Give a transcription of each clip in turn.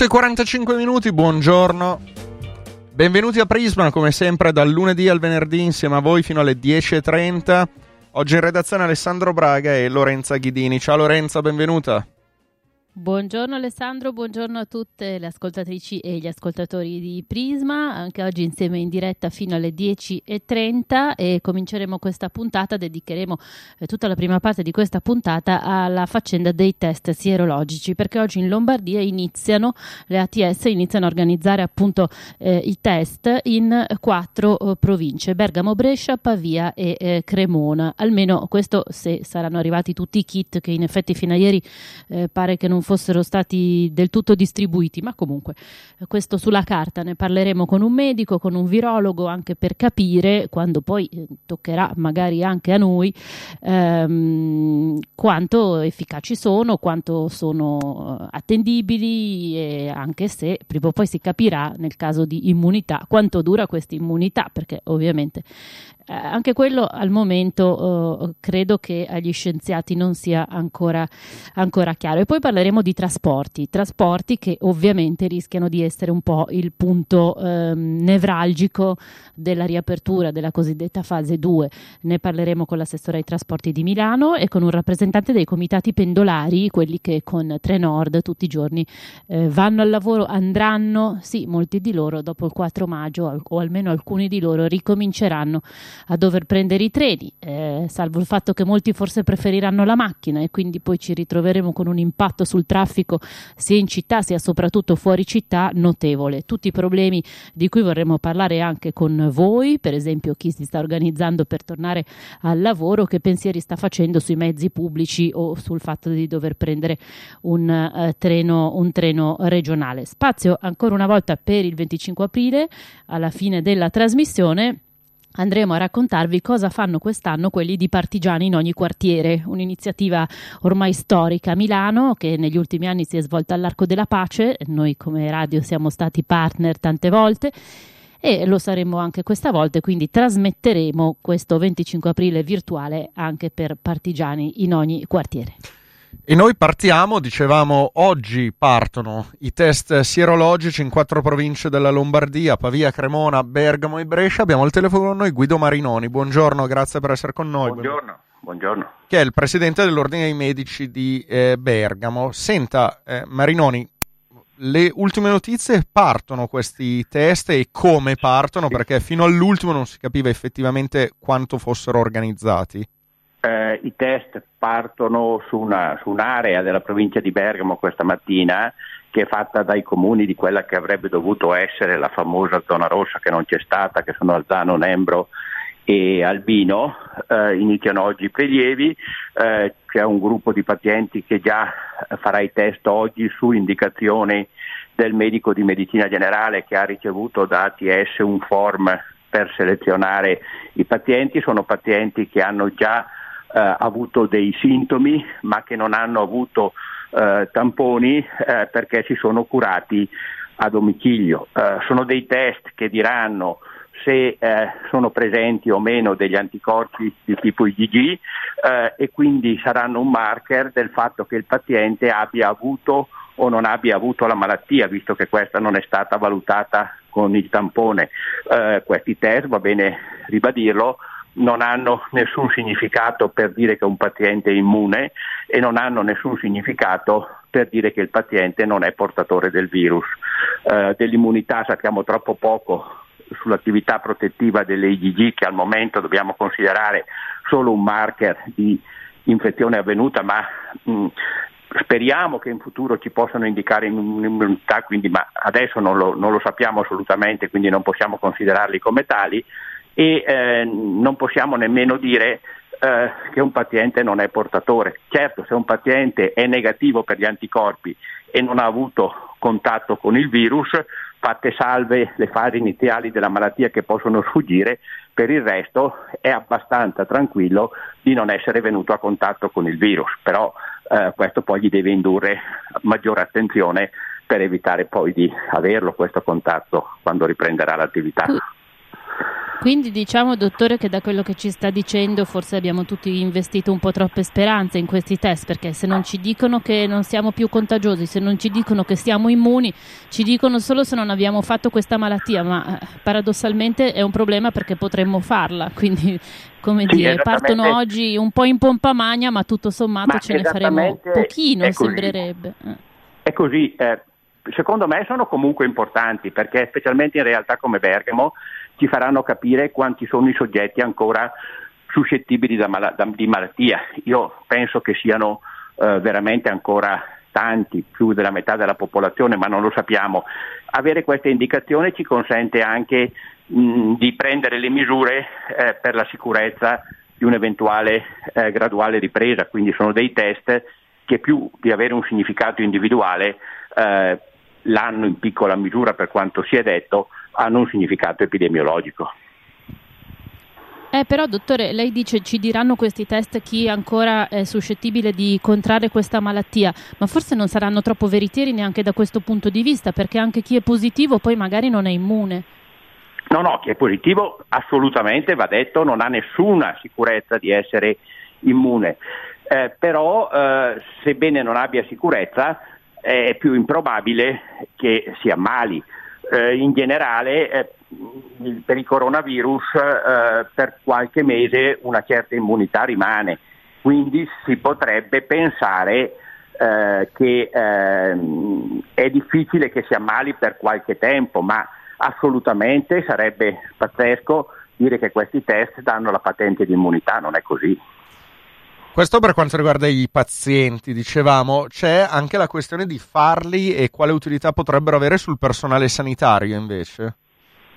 8 e 45 minuti, buongiorno. Benvenuti a Prisma, come sempre dal lunedì al venerdì insieme a voi fino alle 10.30. Oggi in redazione Alessandro Braga e Lorenza Ghidini. Ciao Lorenza, benvenuta. Buongiorno Alessandro, buongiorno a tutte le ascoltatrici e gli ascoltatori di Prisma, anche oggi insieme in diretta fino alle 10.30 e cominceremo questa puntata, dedicheremo eh, tutta la prima parte di questa puntata alla faccenda dei test sierologici, perché oggi in Lombardia iniziano, le ATS iniziano a organizzare appunto eh, i test in quattro eh, province, Bergamo, Brescia, Pavia e eh, Cremona, almeno questo se saranno arrivati tutti i kit che in effetti fino a ieri eh, pare che non fossero stati del tutto distribuiti, ma comunque questo sulla carta ne parleremo con un medico, con un virologo, anche per capire, quando poi eh, toccherà magari anche a noi, ehm, quanto efficaci sono, quanto sono eh, attendibili e anche se prima o poi si capirà nel caso di immunità quanto dura questa immunità, perché ovviamente eh, anche quello al momento eh, credo che agli scienziati non sia ancora, ancora, chiaro. E poi parleremo di trasporti, trasporti che ovviamente rischiano di essere un po' il punto ehm, nevralgico della riapertura della cosiddetta fase 2. Ne parleremo con l'assessore ai trasporti di Milano e con un rappresentante dei comitati pendolari, quelli che con Trenord tutti i giorni eh, vanno al lavoro, andranno, sì, molti di loro dopo il 4 maggio o almeno alcuni di loro ricominceranno a dover prendere i treni, eh, salvo il fatto che molti forse preferiranno la macchina e quindi poi ci ritroveremo con un impatto sul traffico sia in città sia soprattutto fuori città notevole. Tutti i problemi di cui vorremmo parlare anche con voi, per esempio chi si sta organizzando per tornare al lavoro, che pensieri sta facendo sui mezzi pubblici o sul fatto di dover prendere un, uh, treno, un treno regionale. Spazio ancora una volta per il 25 aprile, alla fine della trasmissione andremo a raccontarvi cosa fanno quest'anno quelli di Partigiani in ogni quartiere, un'iniziativa ormai storica a Milano che negli ultimi anni si è svolta all'Arco della Pace, noi come radio siamo stati partner tante volte e lo saremo anche questa volta, quindi trasmetteremo questo 25 aprile virtuale anche per Partigiani in ogni quartiere. E noi partiamo, dicevamo, oggi partono i test sierologici in quattro province della Lombardia, Pavia, Cremona, Bergamo e Brescia. Abbiamo il telefono con noi Guido Marinoni. Buongiorno, grazie per essere con noi. Buongiorno. Buongiorno. Che è il presidente dell'Ordine dei Medici di eh, Bergamo. Senta, eh, Marinoni, le ultime notizie partono questi test e come partono? Perché fino all'ultimo non si capiva effettivamente quanto fossero organizzati eh, i test partono su, una, su, un'area della provincia di Bergamo questa mattina che è fatta dai comuni di quella che avrebbe dovuto essere la famosa zona rossa che non c'è stata, che sono Alzano, Nembro e Albino. Eh, iniziano oggi i prelievi, eh, c'è un gruppo di pazienti che già farà i test oggi su indicazione del medico di medicina generale che ha ricevuto da ATS un form per selezionare i pazienti, sono pazienti che hanno già eh, avuto dei sintomi ma che non hanno avuto eh, tamponi eh, perché si sono curati a domicilio. Eh, sono dei test che diranno se eh, sono presenti o meno degli anticorpi di tipo IgG eh, e quindi saranno un marker del fatto che il paziente abbia avuto o non abbia avuto la malattia, visto che questa non è stata valutata con il tampone. Questi test, va bene ribadirlo, non hanno nessun significato per dire che un paziente è immune e non hanno nessun significato per dire che il paziente non è portatore del virus. Eh, dell'immunità sappiamo troppo poco sull'attività protettiva delle IgG che al momento dobbiamo considerare solo un marker di infezione avvenuta, ma mh, speriamo che in futuro ci possano indicare un'immunità, quindi, ma adesso non lo, non lo sappiamo assolutamente, quindi non possiamo considerarli come tali e eh, non possiamo nemmeno dire eh, che un paziente non è portatore. Certo, se un paziente è negativo per gli anticorpi e non ha avuto contatto con il virus, fatte salve le fasi iniziali della malattia che possono sfuggire, per il resto è abbastanza tranquillo di non essere venuto a contatto con il virus, però eh, questo poi gli deve indurre maggiore attenzione per evitare poi di averlo questo contatto quando riprenderà l'attività. Quindi diciamo, dottore, che da quello che ci sta dicendo forse abbiamo tutti investito un po' troppe speranze in questi test, perché se non ci dicono che non siamo più contagiosi, se non ci dicono che siamo immuni, ci dicono solo se non abbiamo fatto questa malattia, ma eh, paradossalmente è un problema perché potremmo farla, quindi come sì, dire, partono oggi un po' in pompa magna, ma tutto sommato ma ce ne faremo pochino, sembrerebbe. È così, eh, secondo me sono comunque importanti perché specialmente in realtà come Bergamo ci faranno capire quanti sono i soggetti ancora suscettibili da mal- da, di malattia. Io penso che siano eh, veramente ancora tanti, più della metà della popolazione, ma non lo sappiamo. Avere queste indicazioni ci consente anche mh, di prendere le misure eh, per la sicurezza di un'eventuale eh, graduale ripresa, quindi sono dei test che più di avere un significato individuale eh, l'hanno in piccola misura per quanto si è detto, hanno un significato epidemiologico. Eh, però, dottore, lei dice ci diranno questi test chi ancora è suscettibile di contrarre questa malattia, ma forse non saranno troppo veritieri neanche da questo punto di vista, perché anche chi è positivo poi magari non è immune. No, no, chi è positivo assolutamente va detto, non ha nessuna sicurezza di essere immune, eh, però eh, sebbene non abbia sicurezza è più improbabile che si ammali. Eh, in generale eh, per il coronavirus eh, per qualche mese una certa immunità rimane, quindi si potrebbe pensare eh, che ehm, è difficile che si ammali per qualche tempo, ma assolutamente sarebbe pazzesco dire che questi test danno la patente di immunità, non è così. Questo per quanto riguarda i pazienti, dicevamo, c'è anche la questione di farli e quale utilità potrebbero avere sul personale sanitario invece?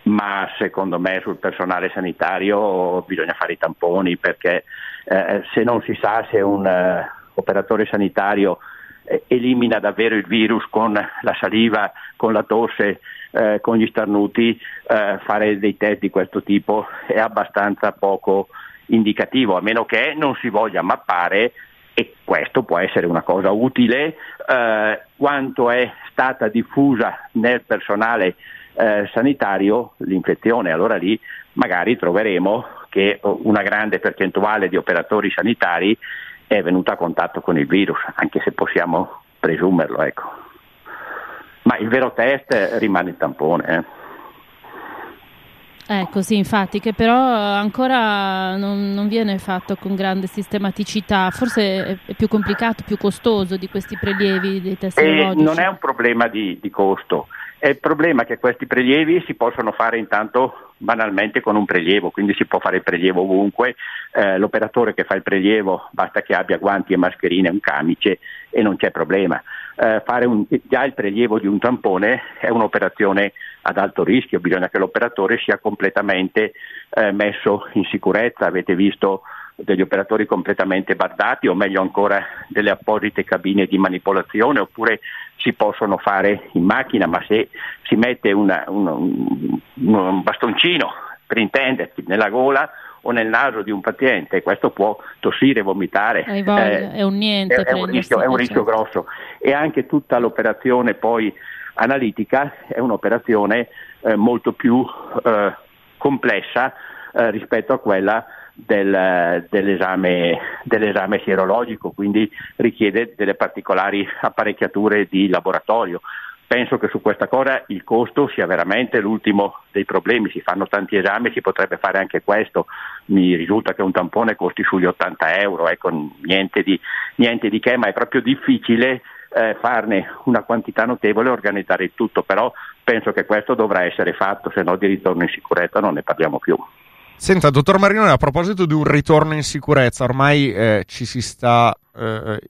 Ma secondo me sul personale sanitario bisogna fare i tamponi perché eh, se non si sa se un uh, operatore sanitario eh, elimina davvero il virus con la saliva, con la tosse, eh, con gli starnuti, eh, fare dei test di questo tipo è abbastanza poco indicativo, a meno che non si voglia mappare e questo può essere una cosa utile, eh, quanto è stata diffusa nel personale eh, sanitario l'infezione. Allora lì magari troveremo che una grande percentuale di operatori sanitari è venuta a contatto con il virus, anche se possiamo presumerlo. Ecco. Ma il vero test rimane il tampone. Eh. Ecco, sì, infatti, che però ancora non, non, viene fatto con grande sistematicità, forse è, più complicato, più costoso di questi prelievi dei test eh, Non è un problema di, di costo, è il problema che questi prelievi si possono fare intanto banalmente con un prelievo, quindi si può fare il prelievo ovunque, eh, l'operatore che fa il prelievo basta che abbia guanti e mascherine e un camice e non c'è problema. Eh, fare un, già il prelievo di un tampone è un'operazione ad alto rischio, bisogna che l'operatore sia completamente eh, messo in sicurezza, avete visto degli operatori completamente bardati o meglio ancora delle apposite cabine di manipolazione oppure si possono fare in macchina, ma se si mette una, una, un, un bastoncino per intendersi nella gola o nel naso di un paziente, questo può tossire, vomitare. Eh, è un niente. È, è un, rischio, è un rischio grosso. E anche tutta l'operazione poi analitica è un'operazione eh, molto più eh, complessa eh, rispetto a quella del, dell'esame, dell'esame sierologico, quindi richiede delle particolari apparecchiature di laboratorio. Penso che su questa cosa il costo sia veramente l'ultimo dei problemi, si fanno tanti esami, si potrebbe fare anche questo, mi risulta che un tampone costi sugli 80 euro, ecco, niente, di, niente di che, ma è proprio difficile eh, farne una quantità notevole e organizzare il tutto, però penso che questo dovrà essere fatto, se no di ritorno in sicurezza non ne parliamo più. Senta, dottor Marinone, a proposito di un ritorno in sicurezza, ormai eh, ci si sta eh,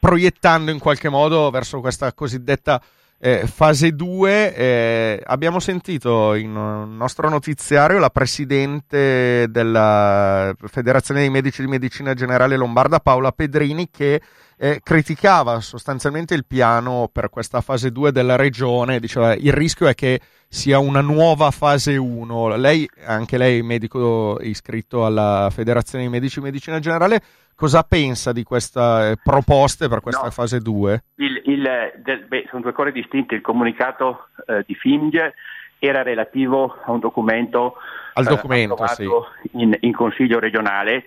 proiettando in qualche modo verso questa cosiddetta eh, fase 2. Eh, abbiamo sentito in un nostro notiziario la presidente della Federazione dei Medici di Medicina Generale Lombarda, Paola Pedrini, che eh, criticava sostanzialmente il piano per questa fase 2 della regione, diceva il rischio è che sia una nuova fase 1. Lei, anche lei medico iscritto alla Federazione dei Medici di Medicina Generale, cosa pensa di queste proposte per questa no, fase 2? Il, il, del, beh, sono due cose distinte, il comunicato eh, di FIMG era relativo a un documento al documento eh, sì. in, in, Consiglio regionale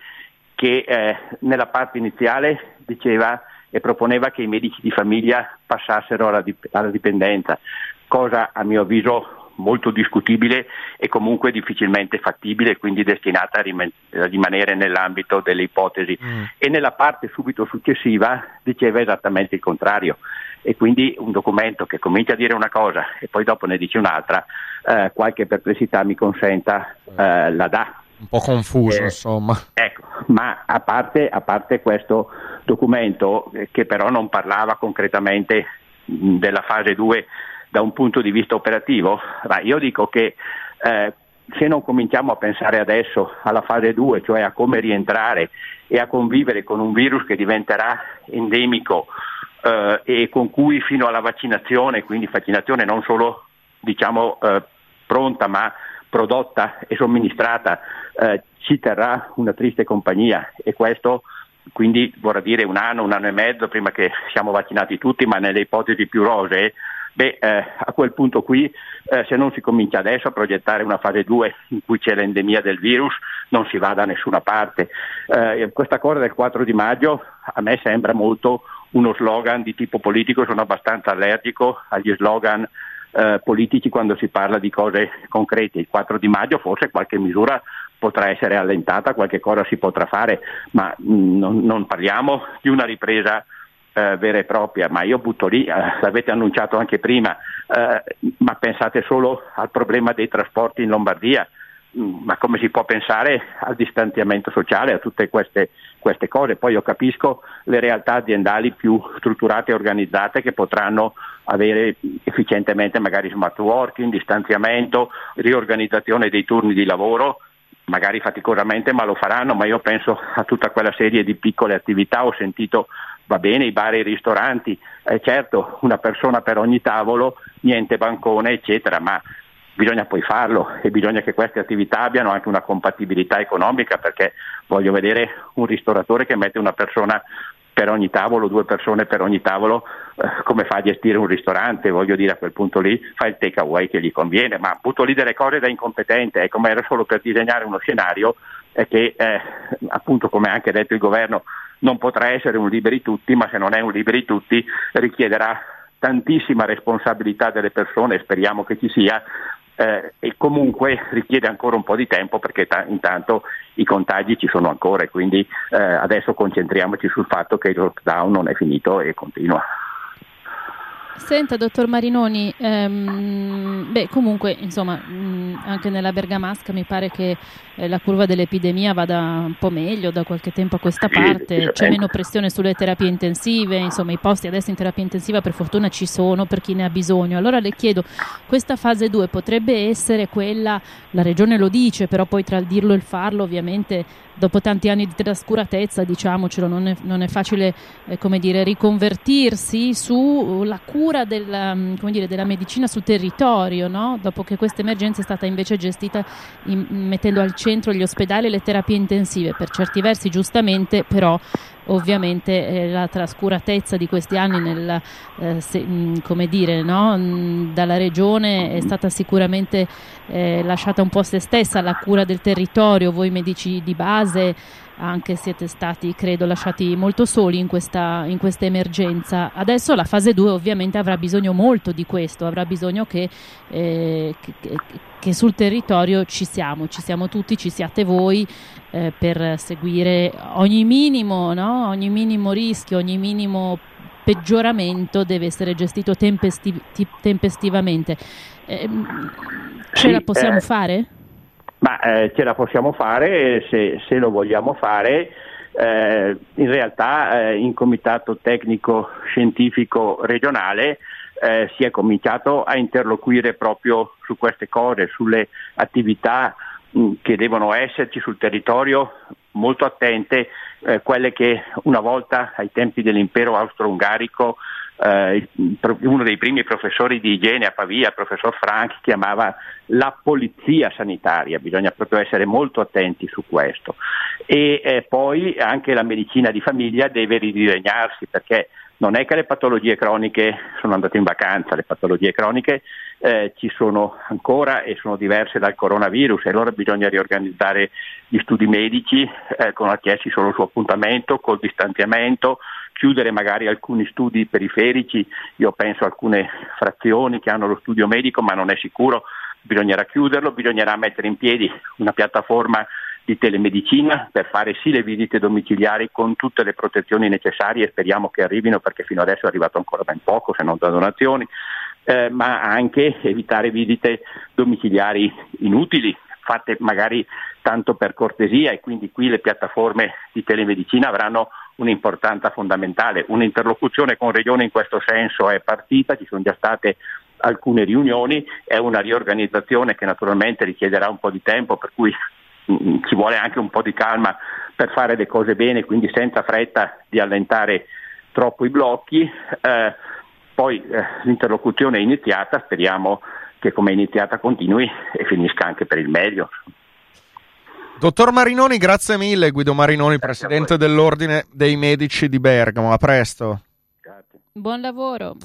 che eh, nella parte iniziale diceva e proponeva che i medici di famiglia passassero alla, dip- alla dipendenza, cosa a mio avviso molto discutibile e comunque difficilmente fattibile, quindi destinata a, rim- a rimanere nell'ambito delle ipotesi. Mm. E nella parte subito successiva diceva esattamente il contrario. E quindi un documento che comincia a dire una cosa e poi dopo ne dice un'altra, eh, qualche perplessità mi consenta, eh, la dà. Un po' confuso, eh, insomma. Ecco, ma a parte, a parte questo documento, eh, che però non parlava concretamente della fase 2 da un punto di vista operativo, ma io dico che eh, se non cominciamo a pensare adesso alla fase 2, cioè a come rientrare e a convivere con un virus che diventerà endemico eh, e con cui fino alla vaccinazione, quindi vaccinazione non solo diciamo, eh, pronta ma prodotta e somministrata, eh, ci terrà una triste compagnia e questo quindi vorrà dire un anno, un anno e mezzo prima che siamo vaccinati tutti, ma nelle ipotesi più rosee Beh, eh, a quel punto qui, eh, se non si comincia adesso a progettare una fase 2 in cui c'è l'endemia del virus, non si va da nessuna parte. Eh, questa cosa del 4 di maggio a me sembra molto uno slogan di tipo politico, sono abbastanza allergico agli slogan eh, politici quando si parla di cose concrete. Il 4 di maggio forse qualche misura potrà essere allentata, qualche cosa si potrà fare, ma mh, mm, non, non parliamo di una ripresa eh, vera e propria, ma io butto lì, eh, l'avete annunciato anche prima, eh, ma pensate solo al problema dei trasporti in Lombardia, ma come si può pensare al distanziamento sociale, a tutte queste, queste, cose? Poi io capisco le realtà aziendali più strutturate e organizzate che potranno avere efficientemente magari smart working, distanziamento, riorganizzazione dei turni di lavoro, magari faticosamente ma lo faranno, ma io penso a tutta quella serie di piccole attività, ho sentito va bene i bar e i ristoranti, eh, certo una persona per ogni tavolo, niente bancone eccetera, ma bisogna poi farlo e bisogna che queste attività abbiano anche una compatibilità economica perché voglio vedere un ristoratore che mette una persona per ogni tavolo, due persone per ogni tavolo, eh, come fa a gestire un ristorante? Voglio dire, a quel punto lì fa il take away che gli conviene, ma butto lì delle cose da incompetente, ecco, ma era solo per disegnare uno scenario eh, che, eh, appunto, come ha anche detto il governo, non potrà essere un liberi tutti, ma se non è un liberi tutti richiederà tantissima responsabilità delle persone, speriamo che ci sia, eh, e comunque richiede ancora un po' di tempo perché ta- intanto i contagi ci sono ancora e quindi eh, adesso concentriamoci sul fatto che il lockdown non è finito e continua. Senta, dottor Marinoni, ehm, beh, comunque, insomma, mh, anche nella Bergamasca mi pare che eh, la curva dell'epidemia vada un po' meglio da qualche tempo a questa parte, c'è meno pressione sulle terapie intensive, insomma, i posti adesso in terapia intensiva per fortuna ci sono per chi ne ha bisogno. Allora le chiedo, questa fase 2 potrebbe essere quella, la regione lo dice, però poi tra il dirlo e il farlo, ovviamente dopo tanti anni di trascuratezza, diciamocelo, non è, non è facile eh, come dire, riconvertirsi sulla cura della, mm, dire, della medicina sul territorio, no? dopo che questa emergenza è stata invece gestita in, mettendo al centro gli ospedali e le terapie intensive, per certi versi giustamente, però ovviamente eh, la trascuratezza di questi anni nel, eh, se, mh, mm, come dire, no? mh, mm, dalla regione è stata sicuramente eh, lasciata un po' a se stessa alla cura del territorio, voi medici di base anche siete stati, credo, lasciati molto soli in questa, in questa emergenza. Adesso la fase 2 ovviamente avrà bisogno molto di questo, avrà bisogno che, eh, che, che sul territorio ci siamo, ci siamo tutti, ci siate voi eh, per seguire ogni minimo, no? ogni minimo rischio, ogni minimo peggioramento deve essere gestito tempestiv- tempestivamente. Eh, ce sì, la possiamo eh, fare? Ma eh, ce la possiamo fare se, se lo vogliamo fare. Eh, in realtà eh, in comitato tecnico scientifico regionale eh, si è cominciato a interloquire proprio su queste cose, sulle attività che devono esserci sul territorio molto attente, eh, quelle che una volta ai tempi dell'impero austro-ungarico eh, uno dei primi professori di igiene a Pavia, il professor Frank, chiamava la polizia sanitaria, bisogna proprio essere molto attenti su questo. E eh, poi anche la medicina di famiglia deve ridisegnarsi perché non è che le patologie croniche sono andate in vacanza, le patologie croniche eh, ci sono ancora e sono diverse dal coronavirus e allora bisogna riorganizzare gli studi medici eh, con accessi solo su appuntamento, col distanziamento, chiudere magari alcuni studi periferici, io penso a alcune frazioni che hanno lo studio medico ma non è sicuro, bisognerà chiuderlo, bisognerà mettere in piedi una piattaforma di telemedicina per fare sì le visite domiciliari con tutte le protezioni necessarie speriamo che arrivino perché fino adesso è arrivato ancora ben poco se non da donazioni, eh, ma anche evitare visite domiciliari inutili, fatte magari tanto per cortesia e quindi qui le piattaforme di telemedicina avranno un'importanza fondamentale. Un'interlocuzione con Regione in questo senso è partita, ci sono già state alcune riunioni, è una riorganizzazione che naturalmente richiederà un po' di tempo, per cui ci vuole anche un po' di calma per fare le cose bene, quindi senza fretta di allentare troppo i blocchi. Eh, poi eh, l'interlocuzione è iniziata, speriamo che come è iniziata continui e finisca anche per il meglio. Dottor Marinoni, grazie mille. Guido Marinoni, grazie presidente dell'Ordine dei Medici di Bergamo. A presto. Grazie. Buon lavoro.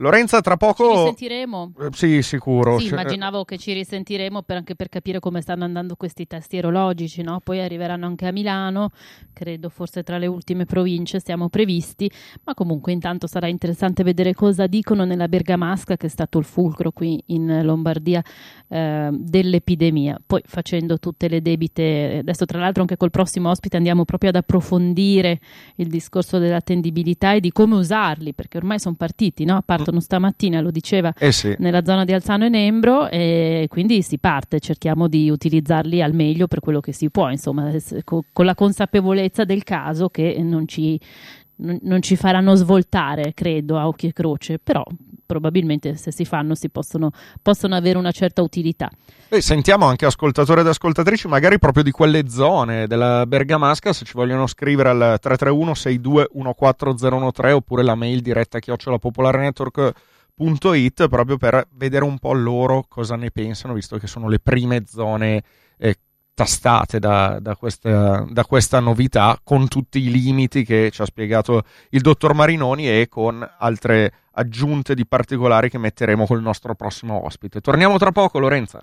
Lorenza, tra poco. Ci risentiremo. Eh, sì, sicuro. Sì, immaginavo che ci risentiremo per, anche per capire come stanno andando questi testi erologici, no? Poi arriveranno anche a Milano, credo forse tra le ultime province siamo previsti, ma comunque intanto sarà interessante vedere cosa dicono nella Bergamasca, che è stato il fulcro qui in Lombardia eh, dell'epidemia. Poi facendo tutte le debite, adesso tra l'altro anche col prossimo ospite andiamo proprio ad approfondire il discorso dell'attendibilità e di come usarli, perché ormai sono partiti, no? A parte partono stamattina, lo diceva, eh sì. nella zona di Alzano e Nembro e quindi si parte, cerchiamo di utilizzarli al meglio per quello che si può, insomma, con la consapevolezza del caso che non ci, non ci faranno svoltare, credo, a occhio e croce, però probabilmente se si fanno si possono, possono avere una certa utilità. E sentiamo anche ascoltatori ed ascoltatrici magari proprio di quelle zone della Bergamasca se ci vogliono scrivere al 331 6214013 oppure la mail diretta chiocciolapopolarenetwork.it proprio per vedere un po' loro cosa ne pensano visto che sono le prime zone tastate da, da, questa, da, questa, novità con tutti i limiti che ci ha spiegato il dottor Marinoni e con altre aggiunte di particolari che metteremo col nostro prossimo ospite. Torniamo tra poco, Lorenza.